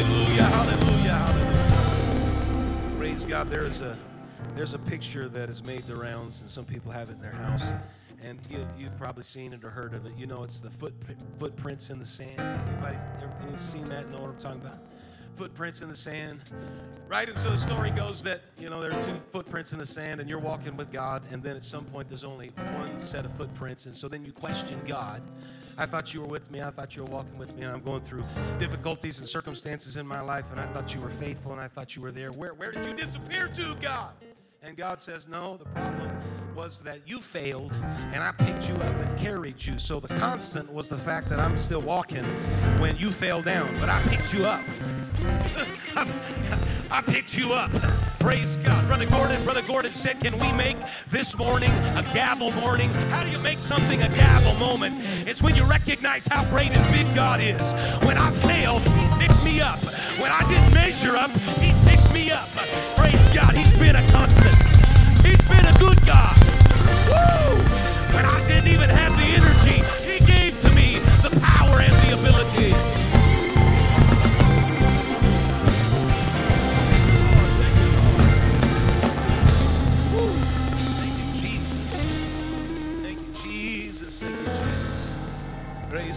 Hallelujah, hallelujah, hallelujah. Praise God. There is a there's a picture that has made the rounds, and some people have it in their house. And you, you've probably seen it or heard of it. You know, it's the foot, footprints in the sand. Anybody, anybody seen that? Know what I'm talking about? footprints in the sand, right? And so the story goes that, you know, there are two footprints in the sand and you're walking with God, and then at some point there's only one set of footprints. And so then you question God. I thought you were with me. I thought you were walking with me, and I'm going through difficulties and circumstances in my life, and I thought you were faithful, and I thought you were there. Where, where did you disappear to, God? And God says, No, the problem was that you failed and I picked you up and carried you. So the constant was the fact that I'm still walking when you fell down, but I picked you up. I picked you up. Praise God. Brother Gordon, Brother Gordon said, Can we make this morning a gavel morning? How do you make something a gavel moment? It's when you recognize how great and big God is. When I failed, He picked me up. When I didn't measure up, He picked me up. Praise God. He's been a constant. He's been a good God. Woo! When I didn't even have the energy, He gave to me the power and the ability.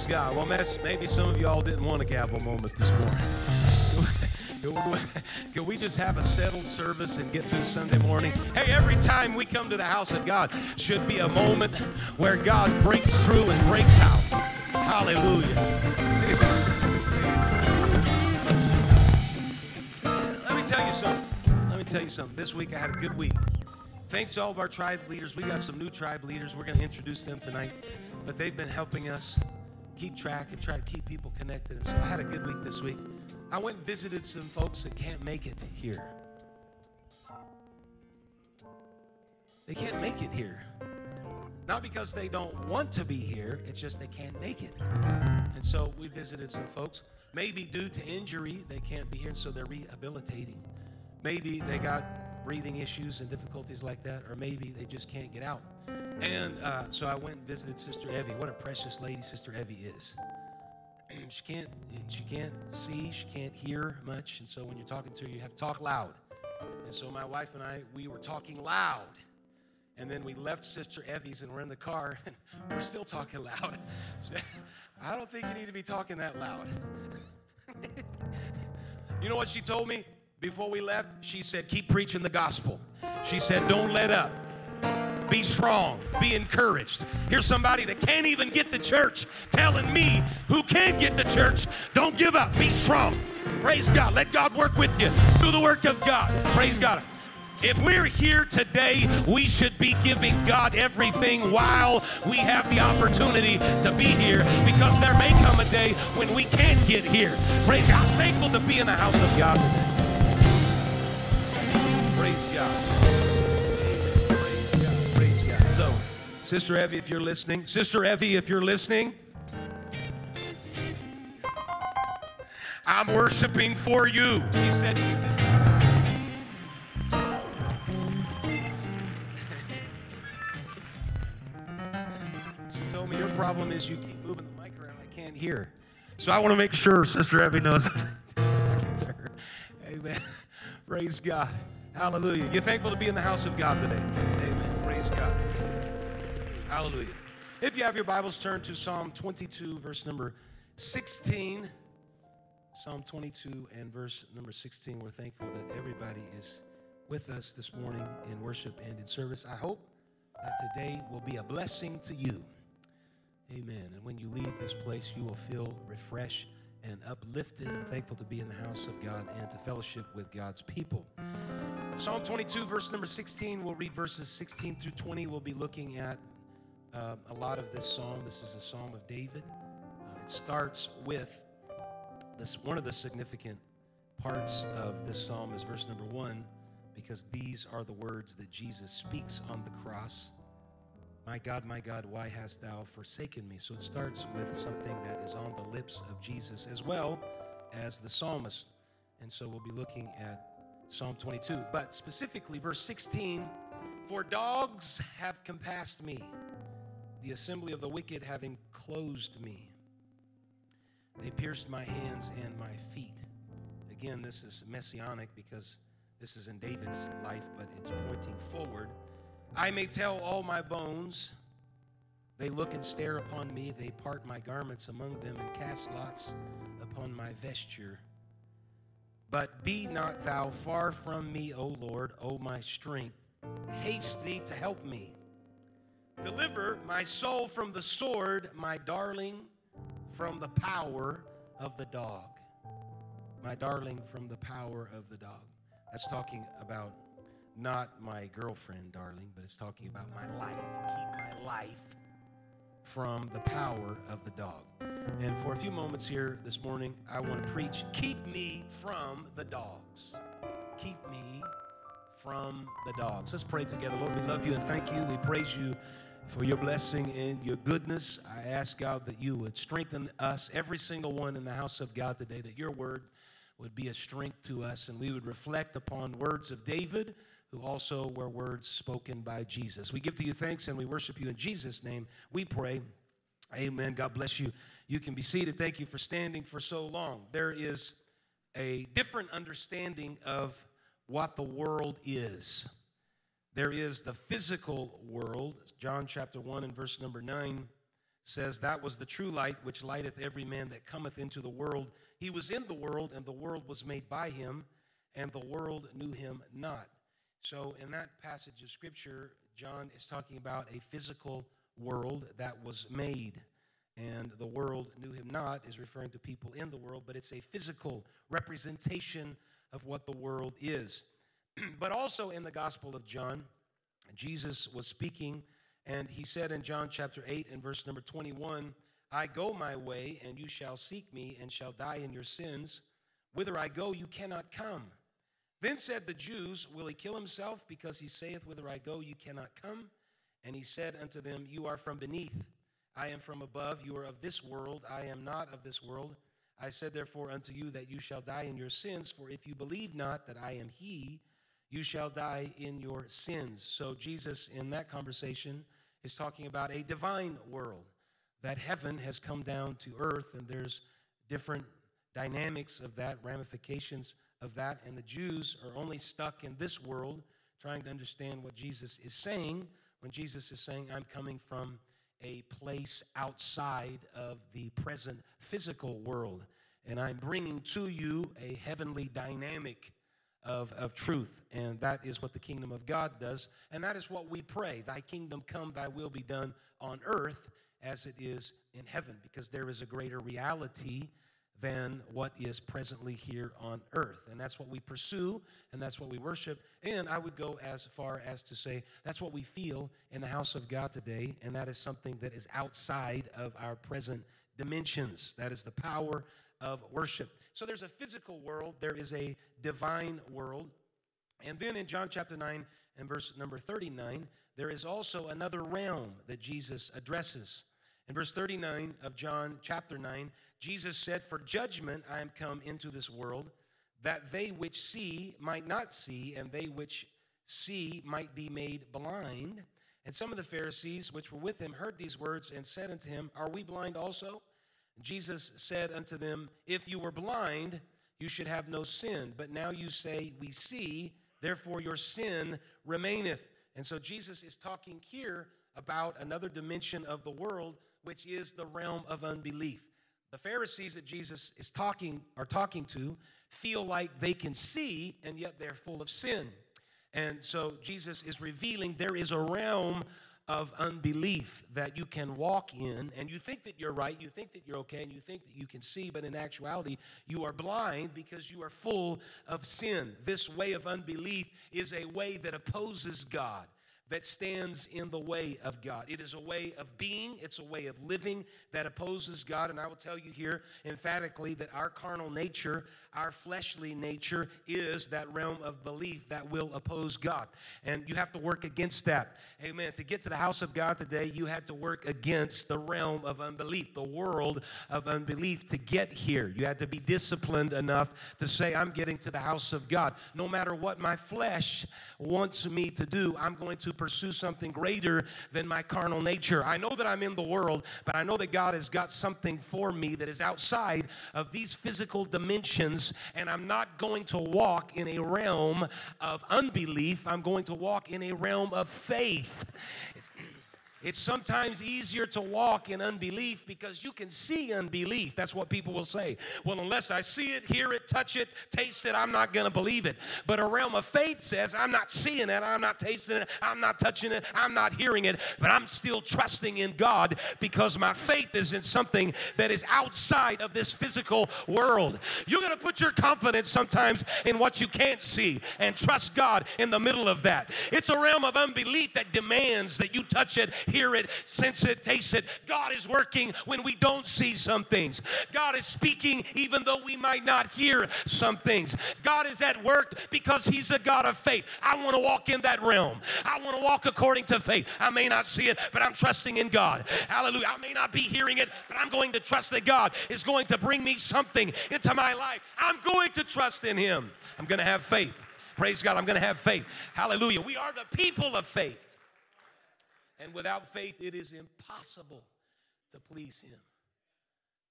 Praise God. Well, maybe some of y'all didn't want a gavel moment this morning. Can we just have a settled service and get through Sunday morning? Hey, every time we come to the house of God should be a moment where God breaks through and breaks out. Hallelujah. Let me tell you something. Let me tell you something. This week I had a good week. Thanks to all of our tribe leaders. We got some new tribe leaders. We're going to introduce them tonight. But they've been helping us keep track and try to keep people connected. And so I had a good week this week. I went and visited some folks that can't make it here. They can't make it here. Not because they don't want to be here, it's just they can't make it. And so we visited some folks. Maybe due to injury, they can't be here, so they're rehabilitating. Maybe they got breathing issues and difficulties like that, or maybe they just can't get out. And uh, so I went and visited Sister Evie. What a precious lady Sister Evie is. she can't she can't see, she can't hear much, and so when you're talking to her, you have to talk loud. And so my wife and I, we were talking loud. And then we left Sister Evie's and we're in the car and we're still talking loud. I don't think you need to be talking that loud. you know what she told me before we left? She said, Keep preaching the gospel. She said, Don't let up. Be strong. Be encouraged. Here's somebody that can't even get to church telling me who can get to church, don't give up. Be strong. Praise God. Let God work with you. Do the work of God. Praise God. If we're here today, we should be giving God everything while we have the opportunity to be here because there may come a day when we can't get here. Praise God. I'm thankful to be in the house of God. Praise God. Sister Evie, if you're listening, Sister Evie, if you're listening, I'm worshiping for you. She said, She told me your problem is you keep moving the mic around. I can't hear. So I want to make sure Sister Evie knows. Amen. Praise God. Hallelujah. You're thankful to be in the house of God today. Amen. Praise God. Hallelujah. If you have your Bibles, turn to Psalm 22, verse number 16. Psalm 22 and verse number 16. We're thankful that everybody is with us this morning in worship and in service. I hope that today will be a blessing to you. Amen. And when you leave this place, you will feel refreshed and uplifted. I'm thankful to be in the house of God and to fellowship with God's people. Psalm 22, verse number 16, we'll read verses 16 through 20. We'll be looking at uh, a lot of this psalm. This is a psalm of David. Uh, it starts with this. One of the significant parts of this psalm is verse number one, because these are the words that Jesus speaks on the cross. My God, my God, why hast thou forsaken me? So it starts with something that is on the lips of Jesus as well as the psalmist. And so we'll be looking at Psalm 22. But specifically, verse 16 For dogs have compassed me the assembly of the wicked having closed me. They pierced my hands and my feet. again, this is messianic because this is in David's life, but it's pointing forward. I may tell all my bones, they look and stare upon me, they part my garments among them and cast lots upon my vesture. But be not thou far from me, O Lord, O my strength. Haste thee to help me. Deliver my soul from the sword, my darling from the power of the dog. My darling from the power of the dog. That's talking about not my girlfriend, darling, but it's talking about my life. Keep my life from the power of the dog. And for a few moments here this morning, I want to preach keep me from the dogs. Keep me from the dogs. Let's pray together. Lord, we love you and thank you. We praise you for your blessing and your goodness. I ask God that you would strengthen us, every single one in the house of God today, that your word would be a strength to us and we would reflect upon words of David, who also were words spoken by Jesus. We give to you thanks and we worship you in Jesus' name. We pray. Amen. God bless you. You can be seated. Thank you for standing for so long. There is a different understanding of what the world is. There is the physical world. John chapter 1 and verse number 9 says, That was the true light which lighteth every man that cometh into the world. He was in the world, and the world was made by him, and the world knew him not. So, in that passage of scripture, John is talking about a physical world that was made. And the world knew him not is referring to people in the world, but it's a physical representation of what the world is. but also in the Gospel of John, Jesus was speaking, and he said in John chapter 8 and verse number 21 I go my way, and you shall seek me, and shall die in your sins. Whither I go, you cannot come. Then said the Jews, Will he kill himself? Because he saith, Whither I go, you cannot come. And he said unto them, You are from beneath, I am from above. You are of this world, I am not of this world. I said therefore unto you that you shall die in your sins, for if you believe not that I am he, you shall die in your sins. So, Jesus, in that conversation, is talking about a divine world, that heaven has come down to earth, and there's different dynamics of that, ramifications of that. And the Jews are only stuck in this world, trying to understand what Jesus is saying when Jesus is saying, I'm coming from a place outside of the present physical world, and I'm bringing to you a heavenly dynamic of, of truth. And that is what the kingdom of God does. And that is what we pray Thy kingdom come, thy will be done on earth as it is in heaven, because there is a greater reality than what is presently here on earth. And that's what we pursue, and that's what we worship. And I would go as far as to say that's what we feel in the house of God today, and that is something that is outside of our present dimensions. That is the power of worship. So there's a physical world, there is a divine world. And then in John chapter 9 and verse number 39, there is also another realm that Jesus addresses. In verse 39 of John chapter 9, Jesus said, For judgment I am come into this world, that they which see might not see, and they which see might be made blind. And some of the Pharisees which were with him heard these words and said unto him, Are we blind also? Jesus said unto them, If you were blind, you should have no sin. But now you say, We see, therefore your sin remaineth. And so Jesus is talking here about another dimension of the world, which is the realm of unbelief. The Pharisees that Jesus is talking are talking to feel like they can see, and yet they're full of sin. And so Jesus is revealing there is a realm of unbelief that you can walk in and you think that you're right, you think that you're okay, and you think that you can see, but in actuality, you are blind because you are full of sin. This way of unbelief is a way that opposes God that stands in the way of God. It is a way of being, it's a way of living that opposes God. And I will tell you here emphatically that our carnal nature, our fleshly nature, is that realm of belief that will oppose God. And you have to work against that. Amen. To get to the house of God today, you had to work against the realm of unbelief, the world of unbelief to get here. You had to be disciplined enough to say, I'm getting to the house of God. No matter what my flesh wants me to do, I'm going to pursue something greater than my carnal nature. I know that I'm in the world, but I know that God has got something for me that is outside of these physical dimensions, and I'm not going to walk in a realm of unbelief. I'm going to walk in a realm of faith. It's, it's sometimes easier to walk in unbelief because you can see unbelief. That's what people will say. Well, unless I see it, hear it, touch it, taste it, I'm not going to believe it. But a realm of faith says, I'm not seeing it, I'm not tasting it, I'm not touching it, I'm not hearing it, but I'm still trusting in God because my faith is in something that is outside of this physical world. You're going to put your confidence sometimes in what you can't see and trust God in the middle of that. It's a realm of unbelief that demands that you touch it, hear it, sense it, taste it. God is working when we don't see some things. God is speaking even though we might not hear some things. God is at work because He's a God of faith. I want to walk in that realm. I want to walk according to faith. I may not see it, but I'm trusting in God. Hallelujah. I may not be hearing it, but I'm going to trust that God is going to bring me something into my life. I'm going to trust in Him. I'm going to have faith. Praise God, I'm going to have faith. Hallelujah. We are the people of faith. And without faith, it is impossible to please Him.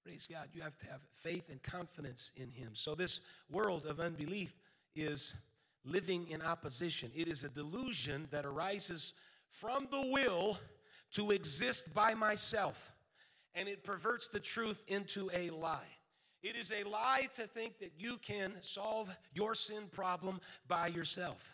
Praise God. You have to have faith and confidence in Him. So, this world of unbelief is living in opposition. It is a delusion that arises from the will to exist by myself, and it perverts the truth into a lie. It is a lie to think that you can solve your sin problem by yourself.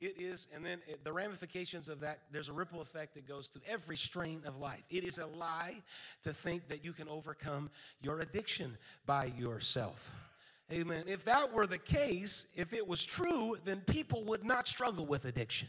It is, and then it, the ramifications of that, there's a ripple effect that goes through every strain of life. It is a lie to think that you can overcome your addiction by yourself. Amen. If that were the case, if it was true, then people would not struggle with addiction.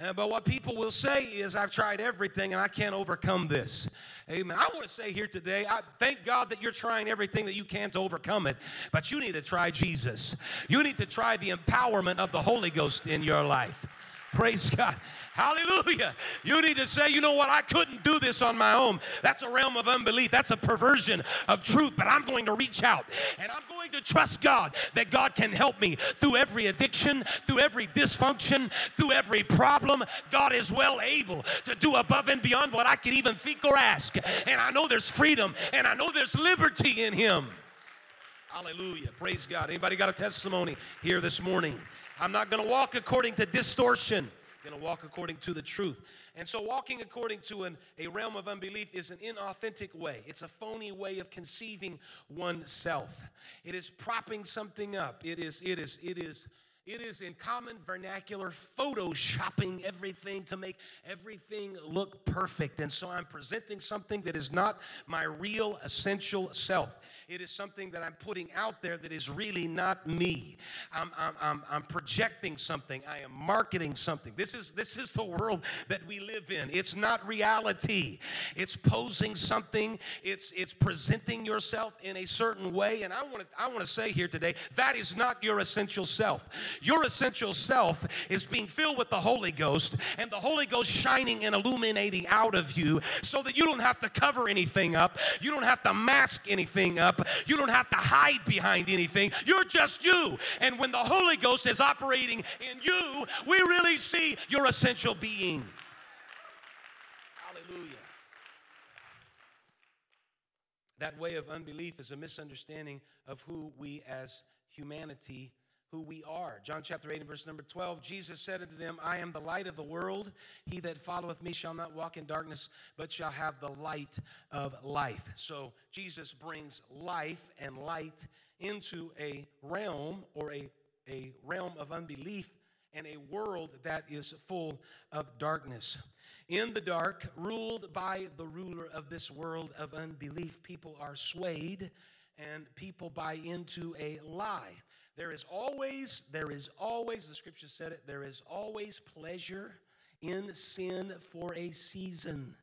Uh, but what people will say is, I've tried everything and I can't overcome this. Amen. I want to say here today, I thank God that you're trying everything that you can to overcome it, but you need to try Jesus. You need to try the empowerment of the Holy Ghost in your life. Praise God. Hallelujah. You need to say, you know what? I couldn't do this on my own. That's a realm of unbelief. That's a perversion of truth. But I'm going to reach out and I'm going to trust God that God can help me through every addiction, through every dysfunction, through every problem. God is well able to do above and beyond what I could even think or ask. And I know there's freedom and I know there's liberty in Him. Hallelujah. Praise God. Anybody got a testimony here this morning? I'm not going to walk according to distortion. I'm going to walk according to the truth. And so, walking according to an, a realm of unbelief is an inauthentic way. It's a phony way of conceiving oneself. It is propping something up. It is, it is, it is, it is in common vernacular photoshopping everything to make everything look perfect. And so I'm presenting something that is not my real essential self. It is something that I'm putting out there that is really not me. I'm, I'm, I'm, I'm projecting something. I am marketing something. This is, this is the world that we live in. It's not reality. It's posing something. It's, it's presenting yourself in a certain way. And I want to I want to say here today that is not your essential self. Your essential self is being filled with the Holy Ghost and the Holy Ghost shining and illuminating out of you so that you don't have to cover anything up. You don't have to mask anything up. You don't have to hide behind anything. You're just you. And when the Holy Ghost is operating in you, we really see your essential being. Hallelujah. That way of unbelief is a misunderstanding of who we as humanity who we are. John chapter 8 and verse number 12, Jesus said unto them, I am the light of the world. He that followeth me shall not walk in darkness, but shall have the light of life. So Jesus brings life and light into a realm or a, a realm of unbelief and a world that is full of darkness. In the dark, ruled by the ruler of this world of unbelief, people are swayed and people buy into a lie. There is always, there is always, the scripture said it, there is always pleasure in sin for a season.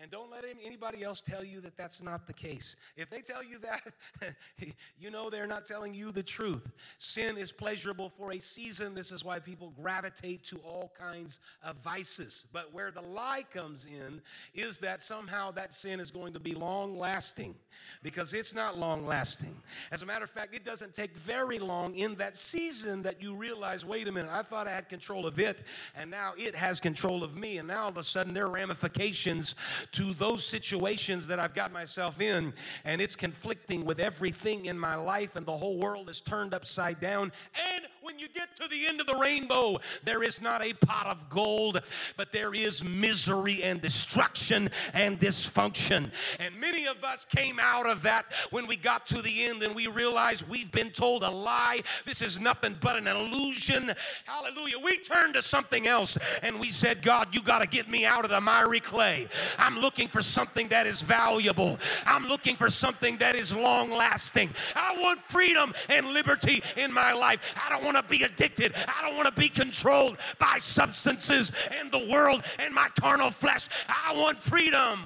And don't let anybody else tell you that that's not the case. If they tell you that, you know they're not telling you the truth. Sin is pleasurable for a season. This is why people gravitate to all kinds of vices. But where the lie comes in is that somehow that sin is going to be long lasting because it's not long lasting. As a matter of fact, it doesn't take very long in that season that you realize wait a minute, I thought I had control of it, and now it has control of me. And now all of a sudden there are ramifications to those situations that I've got myself in, and it's conflicting with everything in my life, and the whole world is turned upside down. And when you get to the end of the rainbow, there is not a pot of gold, but there is misery and destruction and dysfunction. And many of us came out of that when we got to the end and we realized we've been told a lie. This is nothing but an illusion. Hallelujah. We turned to something else and we said, God, you got to get me out of the miry clay. I'm looking for something that is valuable. I'm looking for something that is long lasting. I want freedom and liberty in my life. I don't want to be addicted. I don't want to be controlled by substances and the world and my carnal flesh. I want freedom.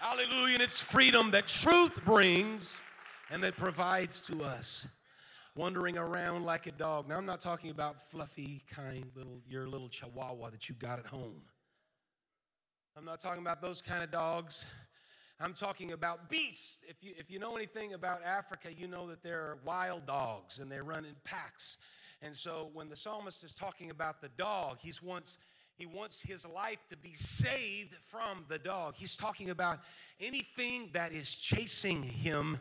Hallelujah. And it's freedom that truth brings and that provides to us. Wandering around like a dog. Now, I'm not talking about fluffy, kind little, your little chihuahua that you got at home. I'm not talking about those kind of dogs. I'm talking about beasts. If you, if you know anything about Africa, you know that there are wild dogs and they run in packs. And so when the psalmist is talking about the dog, he's wants, he wants his life to be saved from the dog. He's talking about anything that is chasing him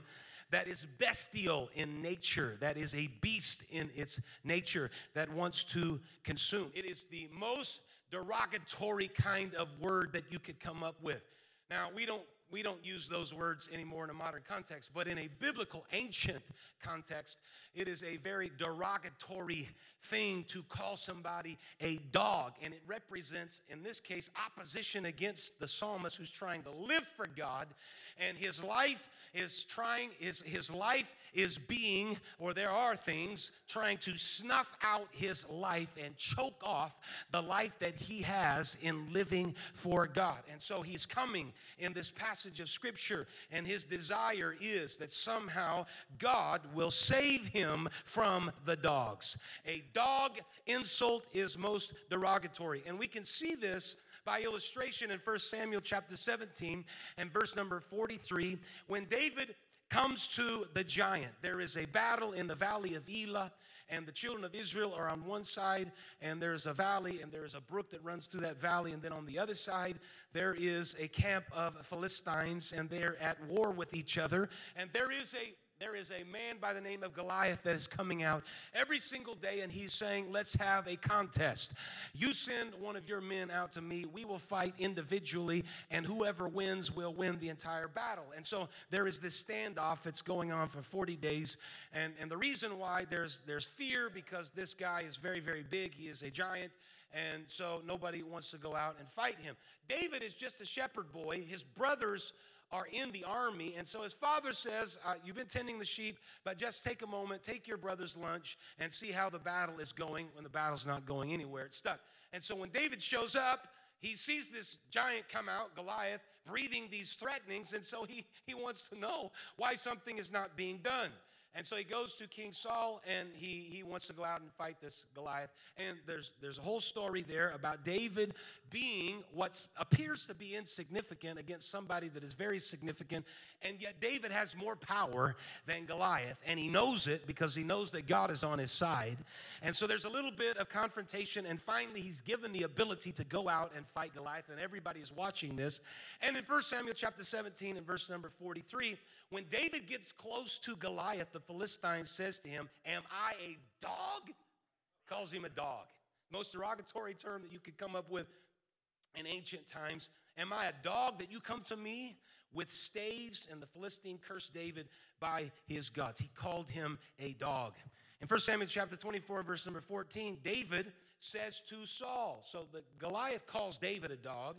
that is bestial in nature, that is a beast in its nature, that wants to consume. It is the most derogatory kind of word that you could come up with. Now, we don't we don't use those words anymore in a modern context, but in a biblical, ancient context, it is a very derogatory thing to call somebody a dog. And it represents, in this case, opposition against the psalmist who's trying to live for God. And his life is trying, his, his life is being, or there are things trying to snuff out his life and choke off the life that he has in living for God. And so he's coming in this passage of scripture, and his desire is that somehow God will save him from the dogs. A dog insult is most derogatory. And we can see this by illustration in 1 Samuel chapter 17 and verse number 43 when David comes to the giant. There is a battle in the valley of Elah, and the children of Israel are on one side, and there's a valley, and there's a brook that runs through that valley, and then on the other side, there is a camp of Philistines, and they're at war with each other, and there is a there is a man by the name of Goliath that is coming out every single day, and he's saying, Let's have a contest. You send one of your men out to me, we will fight individually, and whoever wins will win the entire battle. And so there is this standoff that's going on for 40 days. And, and the reason why there's, there's fear because this guy is very, very big, he is a giant. And so nobody wants to go out and fight him. David is just a shepherd boy. His brothers are in the army. And so his father says, uh, You've been tending the sheep, but just take a moment, take your brother's lunch, and see how the battle is going when the battle's not going anywhere. It's stuck. And so when David shows up, he sees this giant come out, Goliath, breathing these threatenings, and so he, he wants to know why something is not being done. And so he goes to King Saul and he, he wants to go out and fight this Goliath. And there's, there's a whole story there about David being what appears to be insignificant against somebody that is very significant. And yet David has more power than Goliath. And he knows it because he knows that God is on his side. And so there's a little bit of confrontation. And finally, he's given the ability to go out and fight Goliath. And everybody is watching this. And in 1 Samuel chapter 17 and verse number 43, when David gets close to Goliath, the Philistine says to him, Am I a dog? Calls him a dog. Most derogatory term that you could come up with in ancient times. Am I a dog that you come to me with staves? And the Philistine cursed David by his guts. He called him a dog. In 1 Samuel chapter 24, verse number 14, David says to Saul, so the Goliath calls David a dog.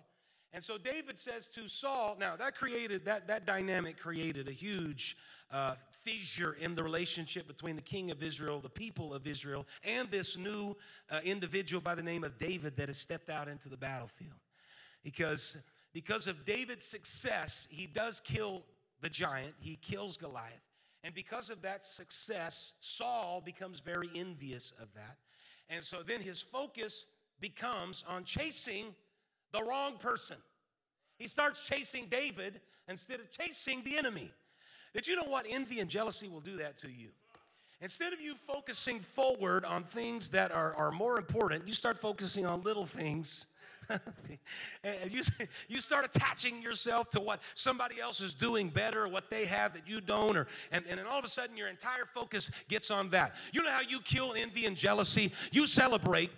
And so David says to Saul, now that created, that, that dynamic created a huge uh, fissure in the relationship between the king of Israel, the people of Israel, and this new uh, individual by the name of David that has stepped out into the battlefield. Because because of David's success, he does kill the giant, he kills Goliath. And because of that success, Saul becomes very envious of that. And so then his focus becomes on chasing the wrong person. He starts chasing David instead of chasing the enemy. Did you know what? Envy and jealousy will do that to you. Instead of you focusing forward on things that are, are more important, you start focusing on little things. and you, you start attaching yourself to what somebody else is doing better, what they have that you don't, or, and, and then all of a sudden your entire focus gets on that. You know how you kill envy and jealousy? You celebrate.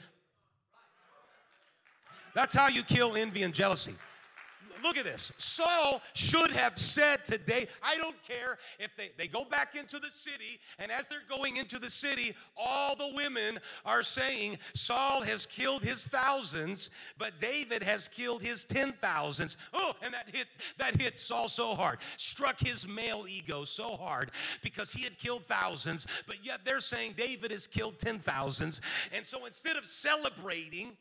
That's how you kill envy and jealousy look at this. Saul should have said today, I don't care if they, they go back into the city, and as they're going into the city, all the women are saying, Saul has killed his thousands, but David has killed his ten thousands. Oh, and that hit that hit Saul so hard, struck his male ego so hard because he had killed thousands, but yet they're saying David has killed ten thousands. And so instead of celebrating,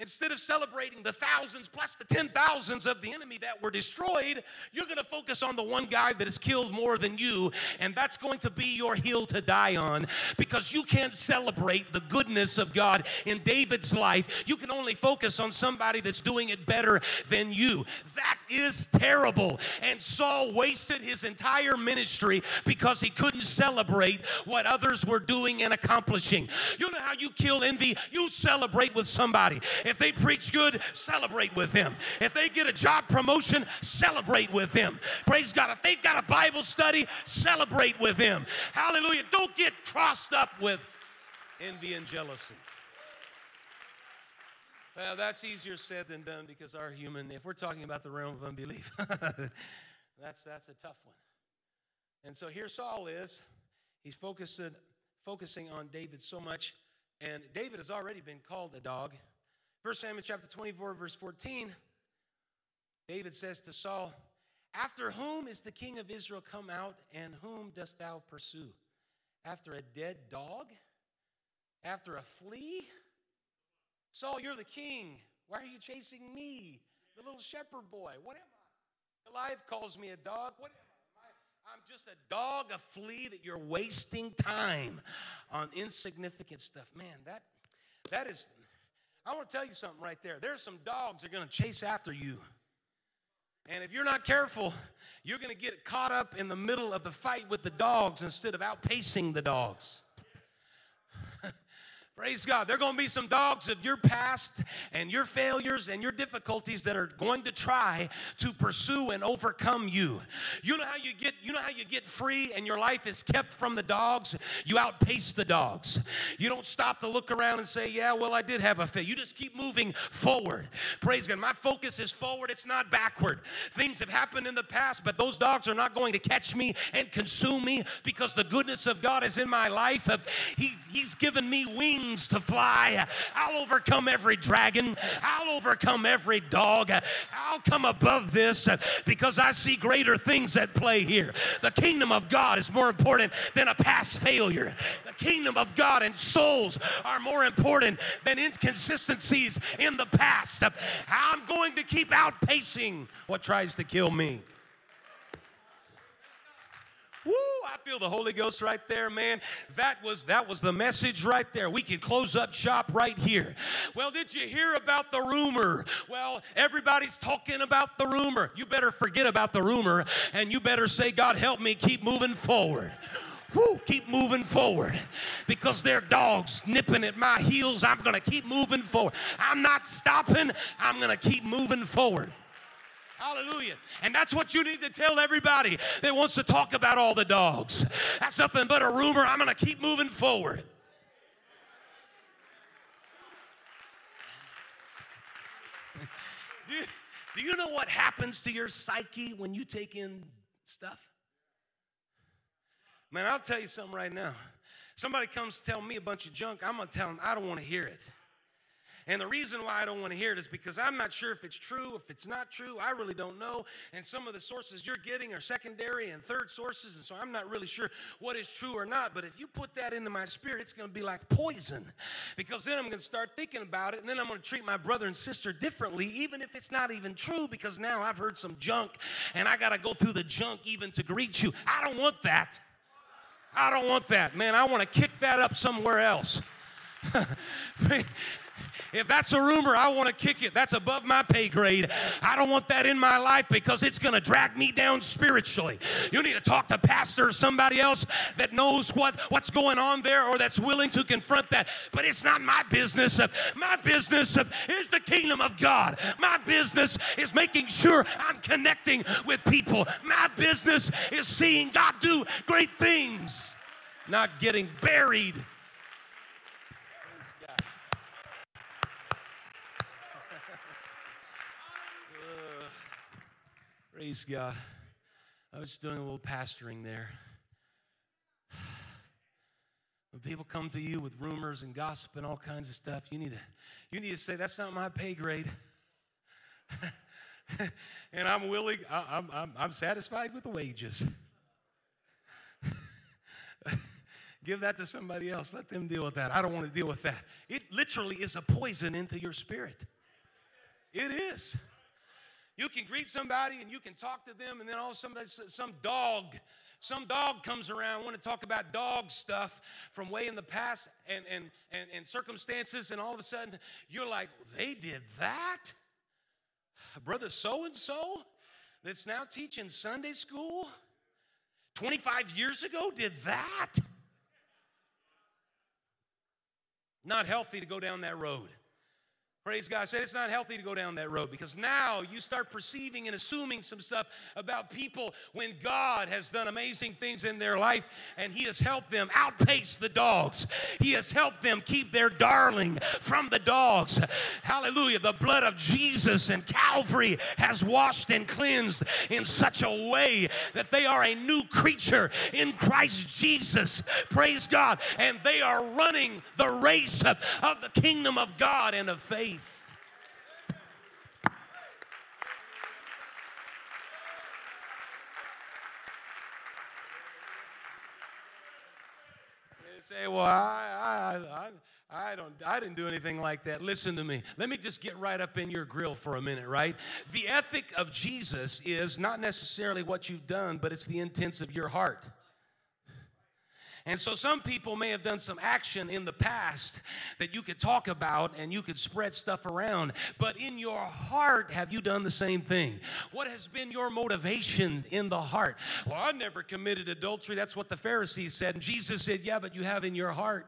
Instead of celebrating the thousands plus the ten thousands of the enemy that were destroyed, you're going to focus on the one guy that has killed more than you, and that's going to be your hill to die on because you can't celebrate the goodness of God in David's life. You can only focus on somebody that's doing it better than you. That is terrible. And Saul wasted his entire ministry because he couldn't celebrate what others were doing and accomplishing. You know how you kill envy? You celebrate with somebody. If they preach good, celebrate with them. If they get a job promotion, celebrate with them. Praise God. If they've got a Bible study, celebrate with them. Hallelujah. Don't get crossed up with envy and jealousy. Well, that's easier said than done because our human, if we're talking about the realm of unbelief, that's, that's a tough one. And so here Saul is. He's focusing, focusing on David so much. And David has already been called a dog. 1 Samuel chapter 24, verse 14, David says to Saul, After whom is the king of Israel come out, and whom dost thou pursue? After a dead dog? After a flea? Saul, you're the king. Why are you chasing me, the little shepherd boy? What am I? Goliath calls me a dog. What am I? I'm just a dog, a flea that you're wasting time on insignificant stuff. Man, that that is I want to tell you something right there. There's some dogs that are going to chase after you. And if you're not careful, you're going to get caught up in the middle of the fight with the dogs instead of outpacing the dogs. Praise God. There are going to be some dogs of your past and your failures and your difficulties that are going to try to pursue and overcome you. You know how you get you know how you get free and your life is kept from the dogs? You outpace the dogs. You don't stop to look around and say, "Yeah, well, I did have a fail." You just keep moving forward. Praise God. My focus is forward, it's not backward. Things have happened in the past, but those dogs are not going to catch me and consume me because the goodness of God is in my life. He, he's given me wings to fly. I'll overcome every dragon. I'll overcome every dog. I'll come above this because I see greater things at play here. The kingdom of God is more important than a past failure. The kingdom of God and souls are more important than inconsistencies in the past. I'm going to keep outpacing what tries to kill me. Woo, I feel the Holy Ghost right there, man. That was that was the message right there. We can close up shop right here. Well, did you hear about the rumor? Well, everybody's talking about the rumor. You better forget about the rumor and you better say, God help me keep moving forward. Woo, keep moving forward because they're dogs nipping at my heels. I'm going to keep moving forward. I'm not stopping. I'm going to keep moving forward. Hallelujah. And that's what you need to tell everybody that wants to talk about all the dogs. That's nothing but a rumor. I'm going to keep moving forward. do, you, do you know what happens to your psyche when you take in stuff? Man, I'll tell you something right now. Somebody comes to tell me a bunch of junk, I'm going to tell them I don't want to hear it. And the reason why I don't want to hear it is because I'm not sure if it's true, if it's not true. I really don't know. And some of the sources you're getting are secondary and third sources. And so I'm not really sure what is true or not. But if you put that into my spirit, it's going to be like poison. Because then I'm going to start thinking about it. And then I'm going to treat my brother and sister differently, even if it's not even true. Because now I've heard some junk and I got to go through the junk even to greet you. I don't want that. I don't want that. Man, I want to kick that up somewhere else. If that's a rumor, I want to kick it. That's above my pay grade. I don't want that in my life because it's going to drag me down spiritually. You need to talk to pastor or somebody else that knows what, what's going on there or that's willing to confront that. But it's not my business. My business is the kingdom of God. My business is making sure I'm connecting with people. My business is seeing God do great things, not getting buried Praise God. I was doing a little pastoring there. When people come to you with rumors and gossip and all kinds of stuff, you need to, you need to say, that's not my pay grade. and I'm willing, I, am I'm, I'm satisfied with the wages. Give that to somebody else. Let them deal with that. I don't want to deal with that. It literally is a poison into your spirit. It is. You can greet somebody and you can talk to them, and then all of a sudden, some dog, some dog comes around, want to talk about dog stuff from way in the past and, and, and, and circumstances, and all of a sudden, you're like, they did that? Brother so and so that's now teaching Sunday school 25 years ago did that? Not healthy to go down that road. Praise God. Said it's not healthy to go down that road because now you start perceiving and assuming some stuff about people when God has done amazing things in their life and He has helped them outpace the dogs. He has helped them keep their darling from the dogs. Hallelujah. The blood of Jesus and Calvary has washed and cleansed in such a way that they are a new creature in Christ Jesus. Praise God. And they are running the race of the kingdom of God and of faith. Say, well, I, I, I, I, don't, I didn't do anything like that. Listen to me. Let me just get right up in your grill for a minute, right? The ethic of Jesus is not necessarily what you've done, but it's the intents of your heart. And so some people may have done some action in the past that you could talk about and you could spread stuff around, but in your heart, have you done the same thing? What has been your motivation in the heart? Well, I never committed adultery. That's what the Pharisees said. And Jesus said, Yeah, but you have in your heart.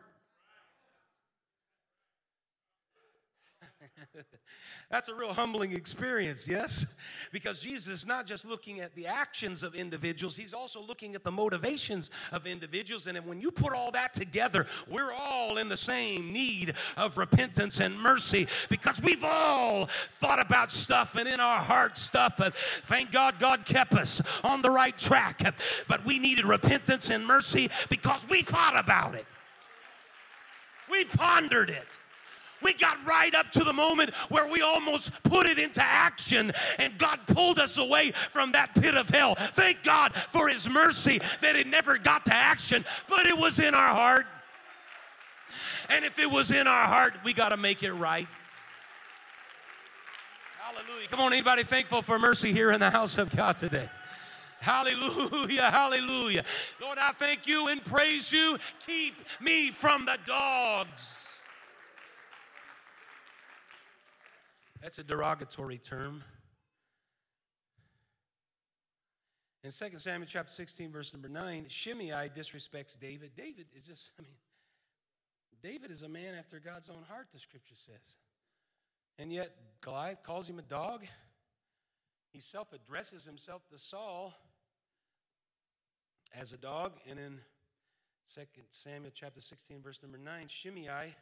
That's a real humbling experience, yes? Because Jesus is not just looking at the actions of individuals, he's also looking at the motivations of individuals. And when you put all that together, we're all in the same need of repentance and mercy because we've all thought about stuff and in our heart stuff. And thank God God kept us on the right track. But we needed repentance and mercy because we thought about it, we pondered it. We got right up to the moment where we almost put it into action, and God pulled us away from that pit of hell. Thank God for His mercy that it never got to action, but it was in our heart. And if it was in our heart, we got to make it right. Hallelujah. Come on, anybody thankful for mercy here in the house of God today? Hallelujah, hallelujah. Lord, I thank you and praise you. Keep me from the dogs. That's a derogatory term. In 2 Samuel chapter 16, verse number 9, Shimei disrespects David. David is just, I mean, David is a man after God's own heart, the scripture says. And yet, Goliath calls him a dog. He self addresses himself to Saul as a dog. And in 2 Samuel chapter 16, verse number 9, Shimei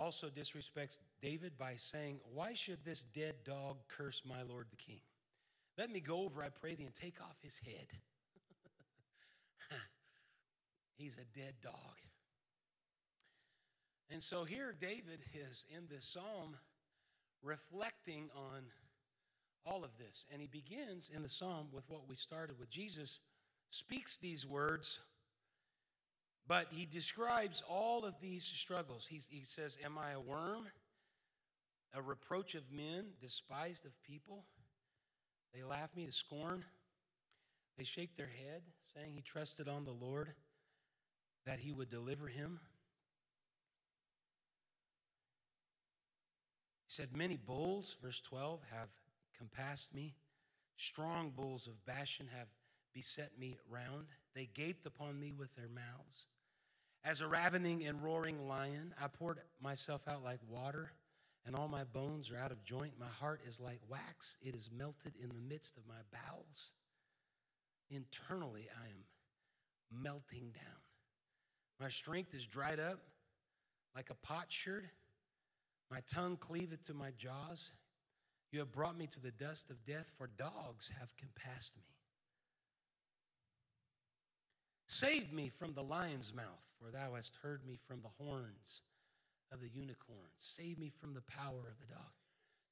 also disrespects David by saying, Why should this dead dog curse my Lord the king? Let me go over, I pray thee, and take off his head. He's a dead dog. And so here David is in this psalm reflecting on all of this. And he begins in the psalm with what we started with. Jesus speaks these words, but he describes all of these struggles. He, he says, Am I a worm? A reproach of men, despised of people? They laugh me to scorn. They shake their head, saying he trusted on the Lord that he would deliver him. He said, Many bulls, verse 12, have compassed me. Strong bulls of Bashan have beset me round. They gaped upon me with their mouths. As a ravening and roaring lion, I poured myself out like water, and all my bones are out of joint. My heart is like wax, it is melted in the midst of my bowels. Internally, I am melting down. My strength is dried up like a potsherd. My tongue cleaveth to my jaws. You have brought me to the dust of death, for dogs have compassed me. Save me from the lion's mouth, for thou hast heard me from the horns of the unicorns. Save me from the power of the dog.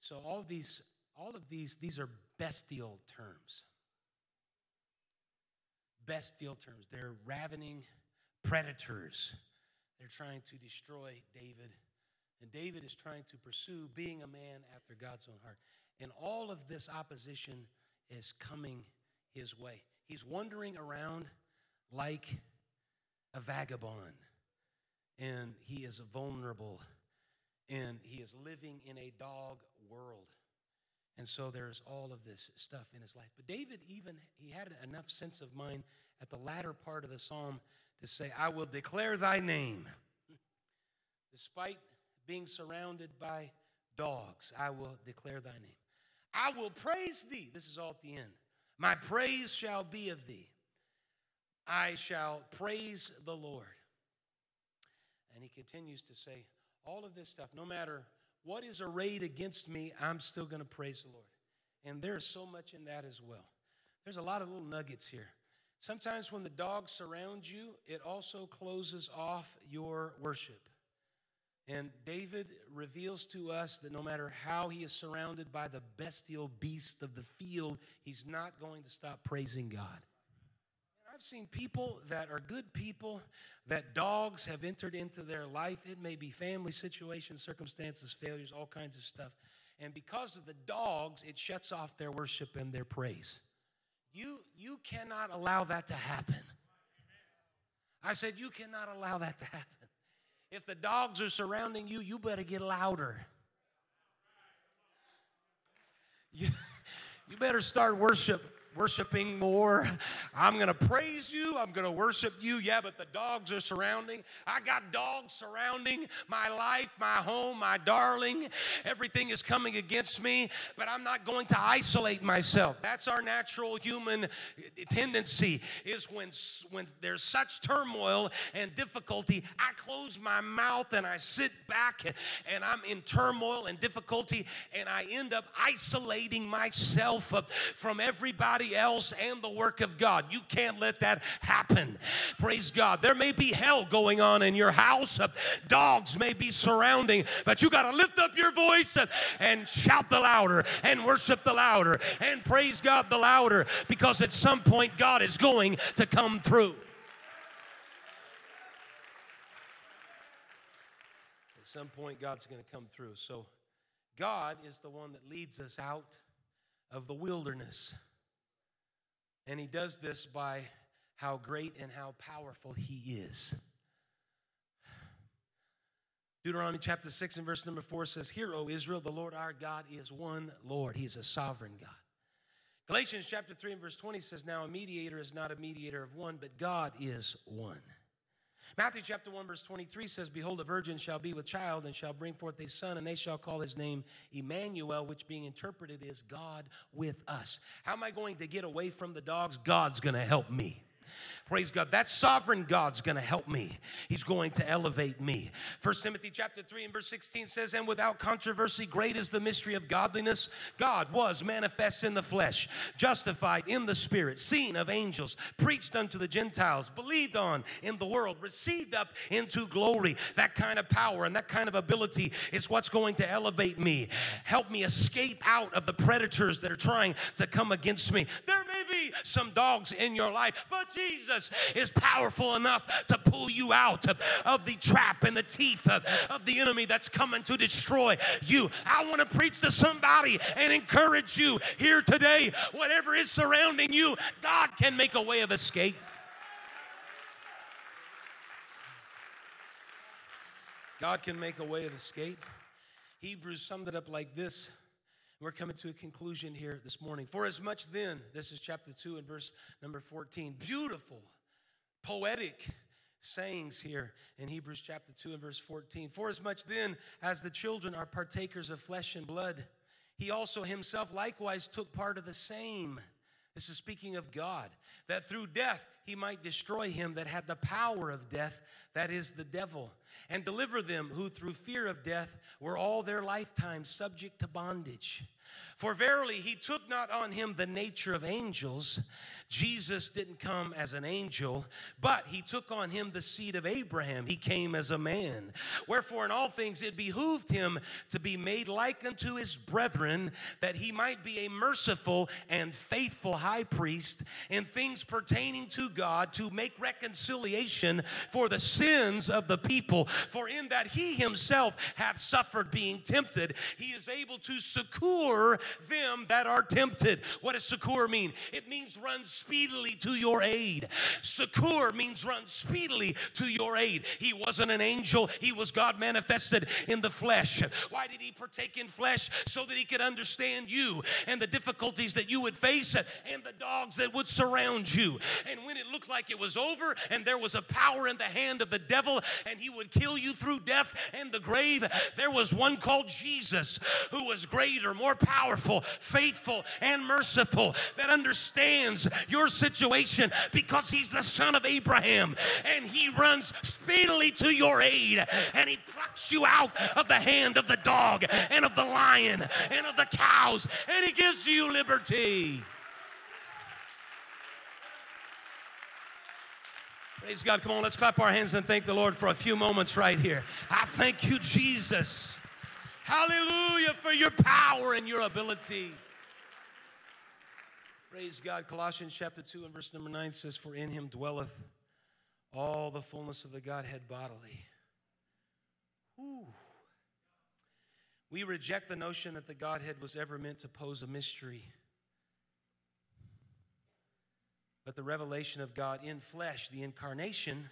So all of these, all of these, these are bestial terms. Bestial terms. They're ravening predators. They're trying to destroy David. And David is trying to pursue being a man after God's own heart. And all of this opposition is coming his way. He's wandering around like a vagabond, and he is vulnerable, and he is living in a dog world. And so there's all of this stuff in his life. But David even he had enough sense of mind at the latter part of the psalm to say, I will declare thy name. Despite being surrounded by dogs, I will declare thy name. I will praise thee. This is all at the end. My praise shall be of thee. I shall praise the Lord. And he continues to say, all of this stuff, no matter what is arrayed against me, I'm still going to praise the Lord. And there's so much in that as well. There's a lot of little nuggets here. Sometimes when the dogs surround you, it also closes off your worship. And David reveals to us that no matter how he is surrounded by the bestial beast of the field, he's not going to stop praising God. I've seen people that are good people that dogs have entered into their life. It may be family situations, circumstances, failures, all kinds of stuff. And because of the dogs, it shuts off their worship and their praise. You, you cannot allow that to happen. I said, You cannot allow that to happen. If the dogs are surrounding you, you better get louder. You, you better start worship worshiping more. I'm going to praise you. I'm going to worship you. Yeah, but the dogs are surrounding. I got dogs surrounding my life, my home, my darling. Everything is coming against me, but I'm not going to isolate myself. That's our natural human tendency is when when there's such turmoil and difficulty, I close my mouth and I sit back and I'm in turmoil and difficulty and I end up isolating myself from everybody else and the work of God. You can't let that happen. Praise God. There may be hell going on in your house, dogs may be surrounding, but you got to lift up your voice and shout the louder and worship the louder and praise God the louder because at some point God is going to come through. At some point, God's going to come through. So, God is the one that leads us out of the wilderness. And he does this by how great and how powerful he is. Deuteronomy chapter 6 and verse number 4 says, Hear, O Israel, the Lord our God is one Lord. He is a sovereign God. Galatians chapter 3 and verse 20 says, Now a mediator is not a mediator of one, but God is one. Matthew chapter 1, verse 23 says, Behold, a virgin shall be with child and shall bring forth a son, and they shall call his name Emmanuel, which being interpreted is God with us. How am I going to get away from the dogs? God's going to help me. Praise God. That sovereign God's going to help me. He's going to elevate me. First Timothy chapter 3 and verse 16 says, And without controversy, great is the mystery of godliness. God was manifest in the flesh, justified in the spirit, seen of angels, preached unto the Gentiles, believed on in the world, received up into glory. That kind of power and that kind of ability is what's going to elevate me. Help me escape out of the predators that are trying to come against me. There may be some dogs in your life, but Jesus is powerful enough to pull you out of the trap and the teeth of the enemy that's coming to destroy you. I want to preach to somebody and encourage you here today. Whatever is surrounding you, God can make a way of escape. God can make a way of escape. Hebrews summed it up like this. We're coming to a conclusion here this morning. For as much then, this is chapter 2 and verse number 14. Beautiful, poetic sayings here in Hebrews chapter 2 and verse 14. For as much then as the children are partakers of flesh and blood, he also himself likewise took part of the same. This is speaking of God, that through death he might destroy him that had the power of death, that is the devil, and deliver them who through fear of death were all their lifetime subject to bondage. For verily he took not on him the nature of angels. Jesus didn't come as an angel, but he took on him the seed of Abraham. He came as a man. Wherefore, in all things it behooved him to be made like unto his brethren, that he might be a merciful and faithful high priest in things pertaining to God to make reconciliation for the sins of the people. For in that he himself hath suffered being tempted, he is able to succor them that are tempted. What does succor mean? It means run speedily to your aid. Succor means run speedily to your aid. He wasn't an angel, he was God manifested in the flesh. Why did he partake in flesh? So that he could understand you and the difficulties that you would face and the dogs that would surround you. And when it looked like it was over and there was a power in the hand of the devil and he would kill you through death and the grave, there was one called Jesus who was greater, more powerful, faithful, and merciful that understands your situation because he's the son of Abraham and he runs speedily to your aid and he plucks you out of the hand of the dog and of the lion and of the cows and he gives you liberty. Praise God. Come on, let's clap our hands and thank the Lord for a few moments right here. I thank you, Jesus. Hallelujah for your power and your ability. Praise God. Colossians chapter 2 and verse number 9 says, For in him dwelleth all the fullness of the Godhead bodily. We reject the notion that the Godhead was ever meant to pose a mystery. But the revelation of God in flesh, the incarnation,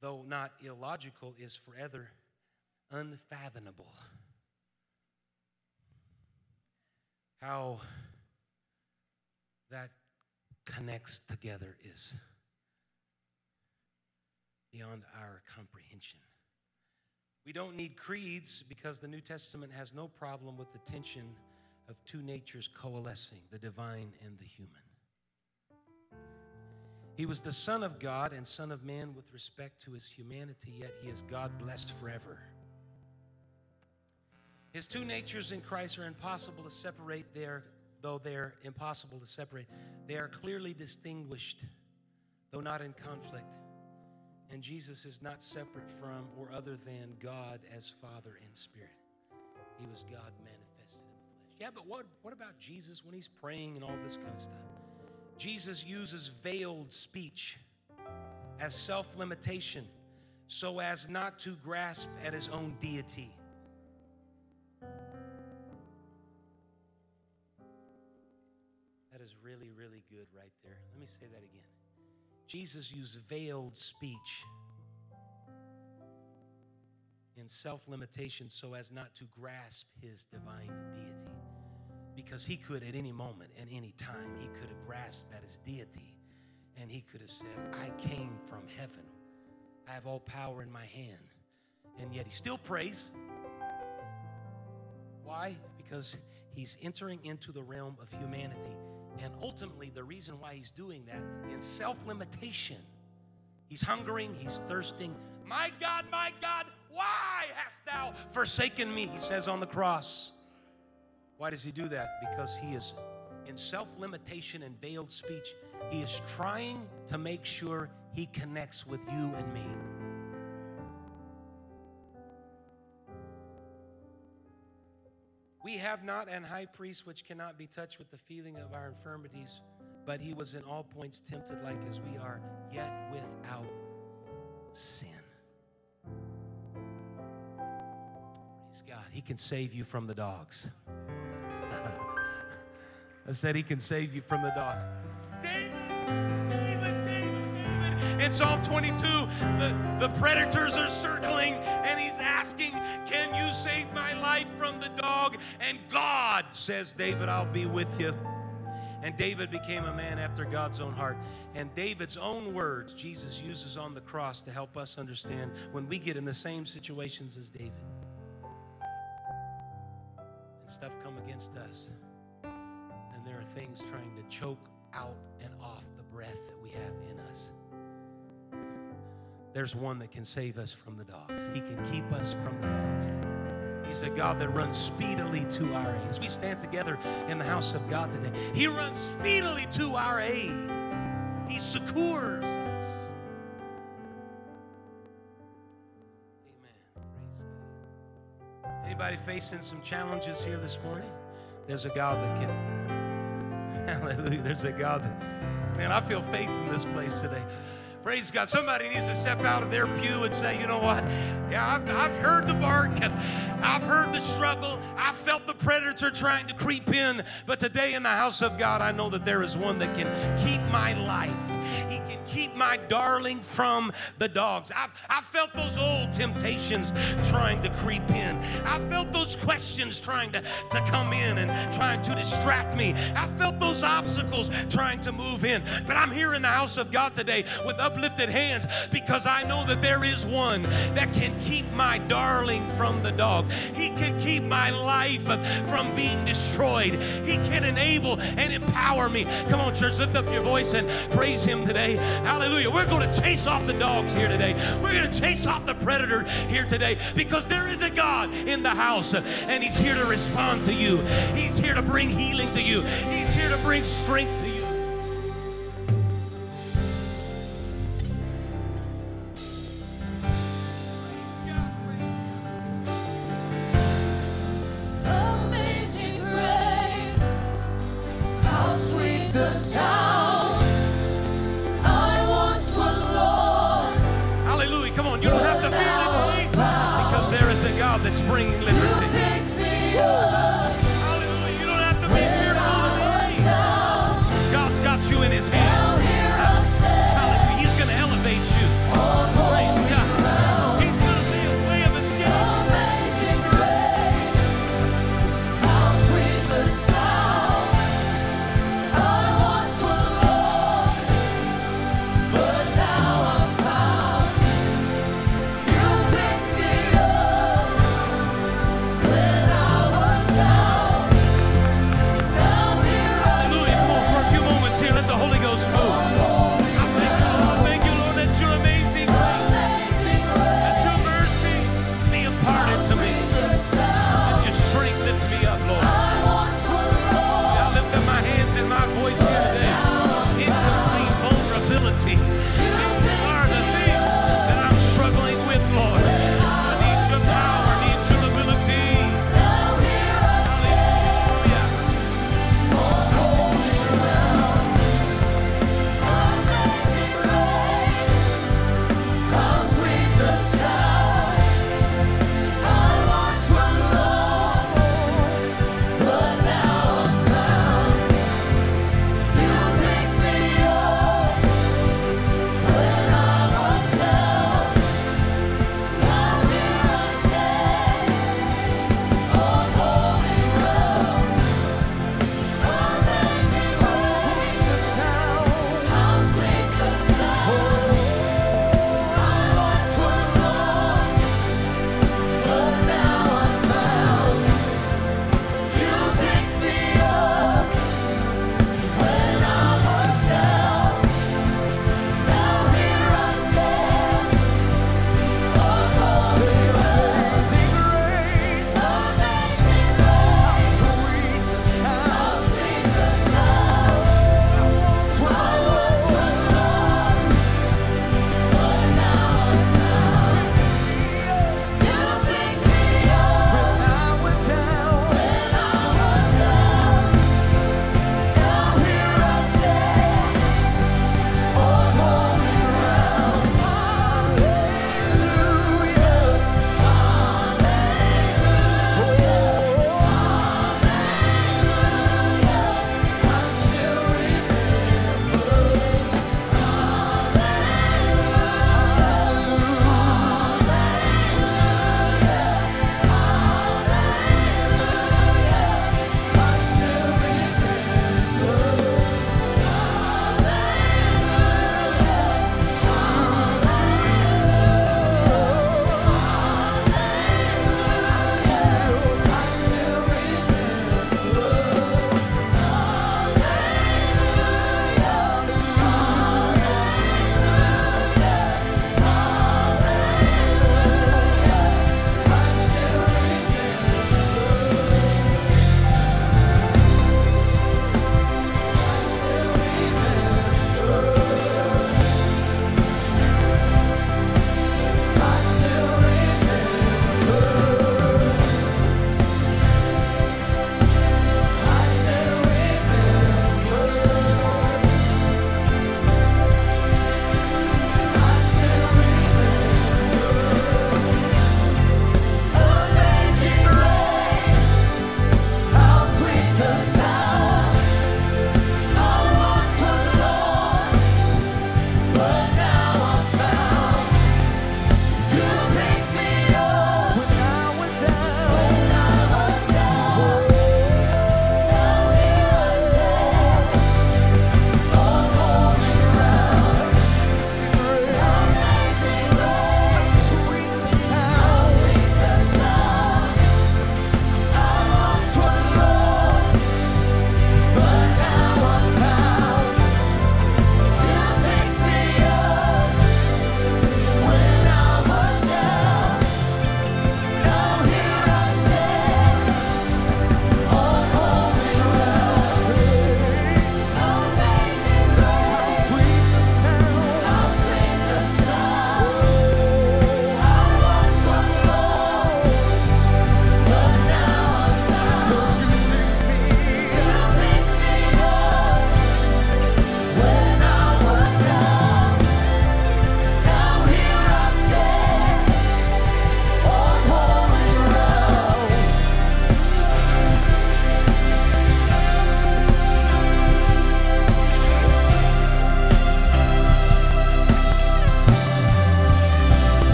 though not illogical, is forever unfathomable. How that connects together is beyond our comprehension. We don't need creeds because the New Testament has no problem with the tension of two natures coalescing the divine and the human. He was the Son of God and Son of Man with respect to his humanity, yet he is God blessed forever. His two natures in Christ are impossible to separate. They are though they're impossible to separate, they are clearly distinguished, though not in conflict. And Jesus is not separate from or other than God as Father in Spirit. He was God manifested in the flesh. Yeah, but what, what about Jesus when he's praying and all this kind of stuff? Jesus uses veiled speech as self limitation so as not to grasp at his own deity. Is really, really good right there. Let me say that again. Jesus used veiled speech in self limitation so as not to grasp his divine deity. Because he could, at any moment, at any time, he could have grasped at his deity and he could have said, I came from heaven. I have all power in my hand. And yet he still prays. Why? Because he's entering into the realm of humanity And ultimately, the reason why he's doing that in self limitation, he's hungering, he's thirsting. My God, my God, why hast thou forsaken me? He says on the cross. Why does he do that? Because he is in self limitation and veiled speech, he is trying to make sure he connects with you and me. Have not an high priest which cannot be touched with the feeling of our infirmities, but he was in all points tempted like as we are, yet without sin. Praise God. He can save you from the dogs. I said he can save you from the dogs. David, David, David, David. In Psalm 22, the, the predators are circling and he's asking, Can you save my life from the dog? And God says, David, I'll be with you. And David became a man after God's own heart. And David's own words, Jesus uses on the cross to help us understand when we get in the same situations as David. And stuff come against us and there are things trying to choke out and off the breath that we have in us. There's one that can save us from the dogs. He can keep us from the dogs. He's a God that runs speedily to our aid. As we stand together in the house of God today, He runs speedily to our aid. He succors us. Amen. Anybody facing some challenges here this morning? There's a God that can Hallelujah. There's a God that, man, I feel faith in this place today. Praise God. Somebody needs to step out of their pew and say, you know what? Yeah, I've, I've heard the bark I've heard the struggle. I felt the predator trying to creep in. But today in the house of God, I know that there is one that can keep my life. He can keep my darling from the dogs. I've, I've felt those old temptations trying to creep in. I felt those questions trying to, to come in and trying to distract me. I felt those obstacles trying to move in. But I'm here in the house of God today with uplifted hands because I know that there is one that can keep my darling from the dog. He can keep my life from being destroyed. He can enable and empower me. Come on, church, lift up your voice and praise Him today. Hallelujah. We're going to chase off the dogs here today. We're going to chase off the predator here today because there is a God in the house and He's here to respond to you. He's here to bring healing to you. He's here to bring strength to you.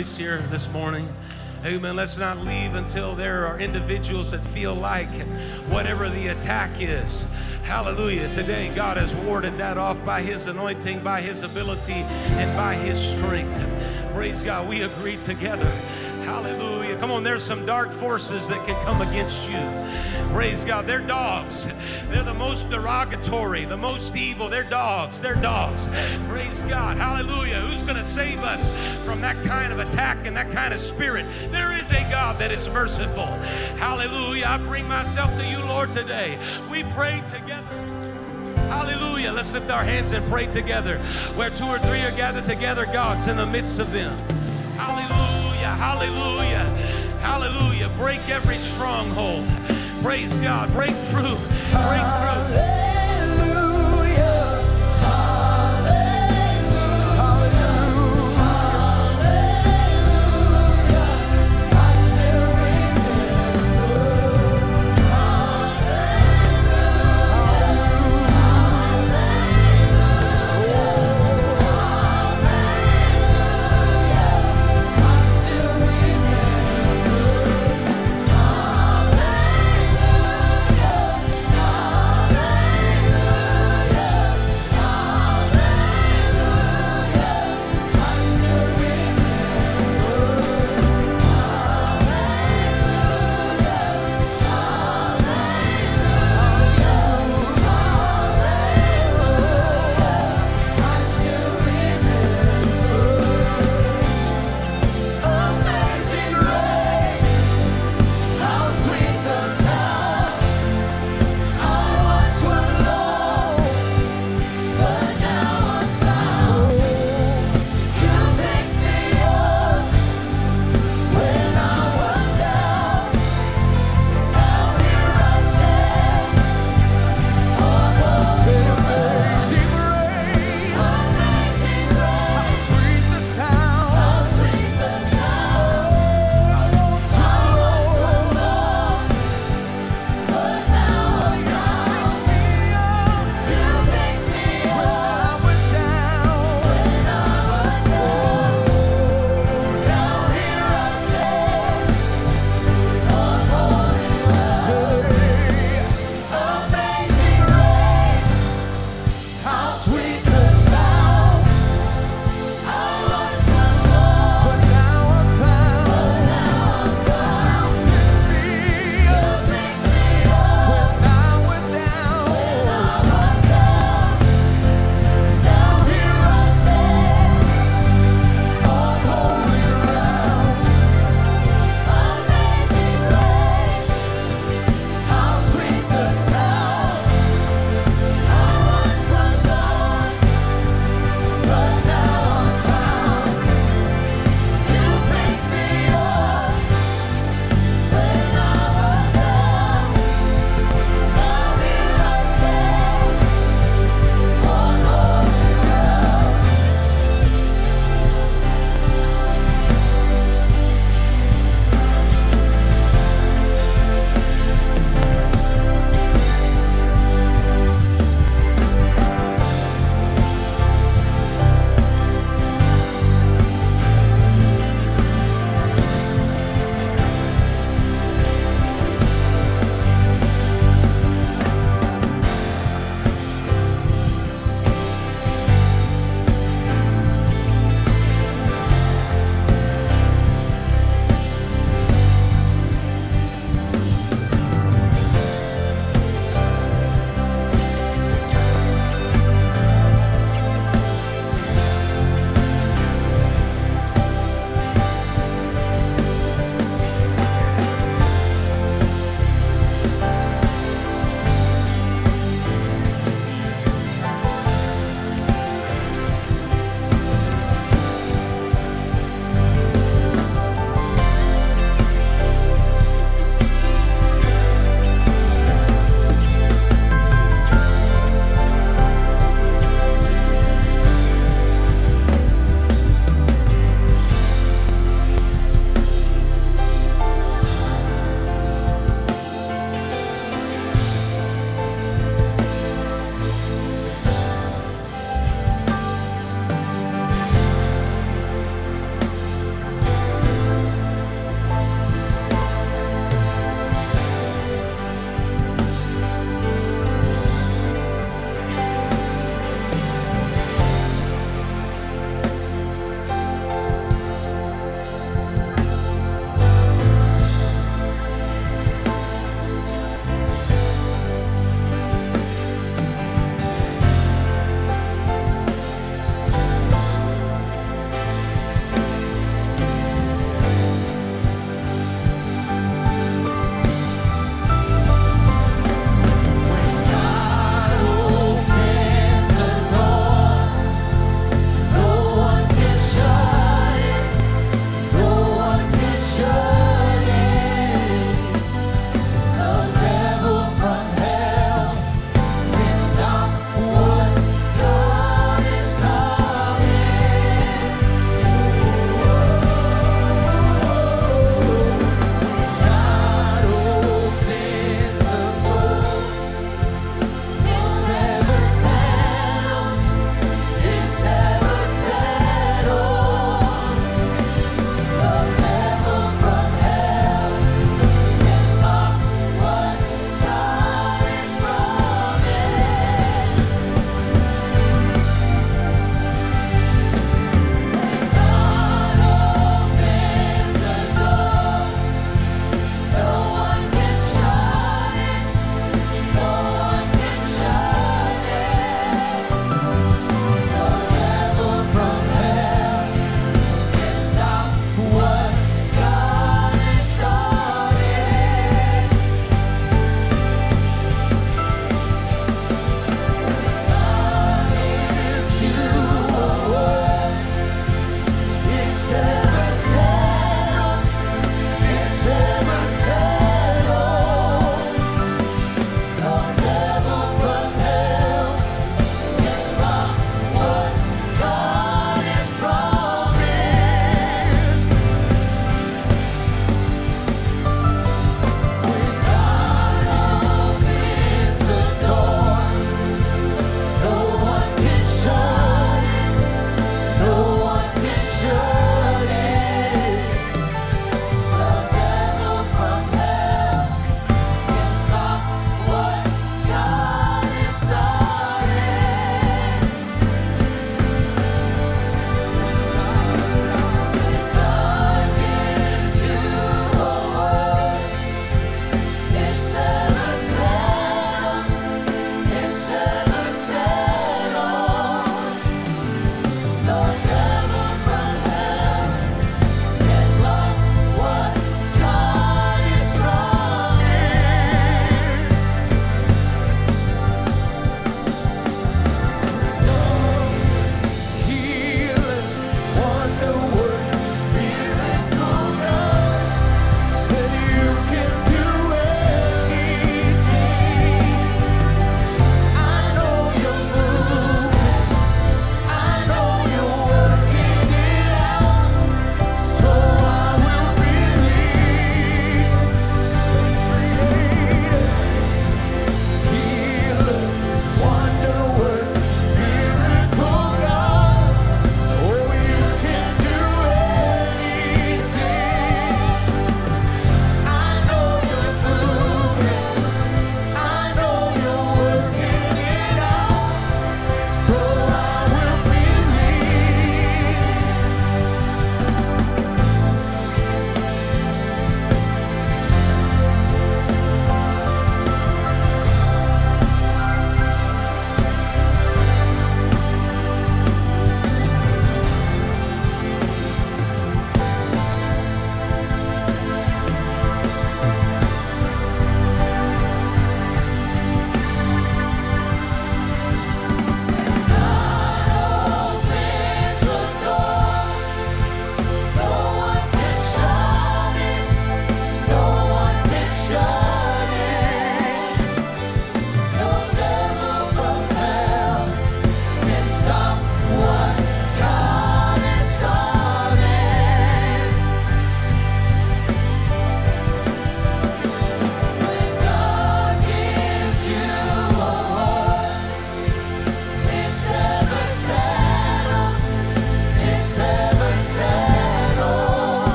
Voice here this morning. Amen. Let's not leave until there are individuals that feel like whatever the attack is. Hallelujah. Today, God has warded that off by His anointing, by His ability, and by His strength. Praise God. We agree together. Hallelujah. Come on, there's some dark forces that can come against you. Praise God. They're dogs. They're the most derogatory, the most evil. They're dogs. They're dogs. Praise God. Hallelujah. Who's going to save us from that kind of attack and that kind of spirit? There is a God that is merciful. Hallelujah. I bring myself to you, Lord, today. We pray together. Hallelujah. Let's lift our hands and pray together. Where two or three are gathered together, God's in the midst of them. Hallelujah. Hallelujah. Break every stronghold. Praise God. Break through. Break through.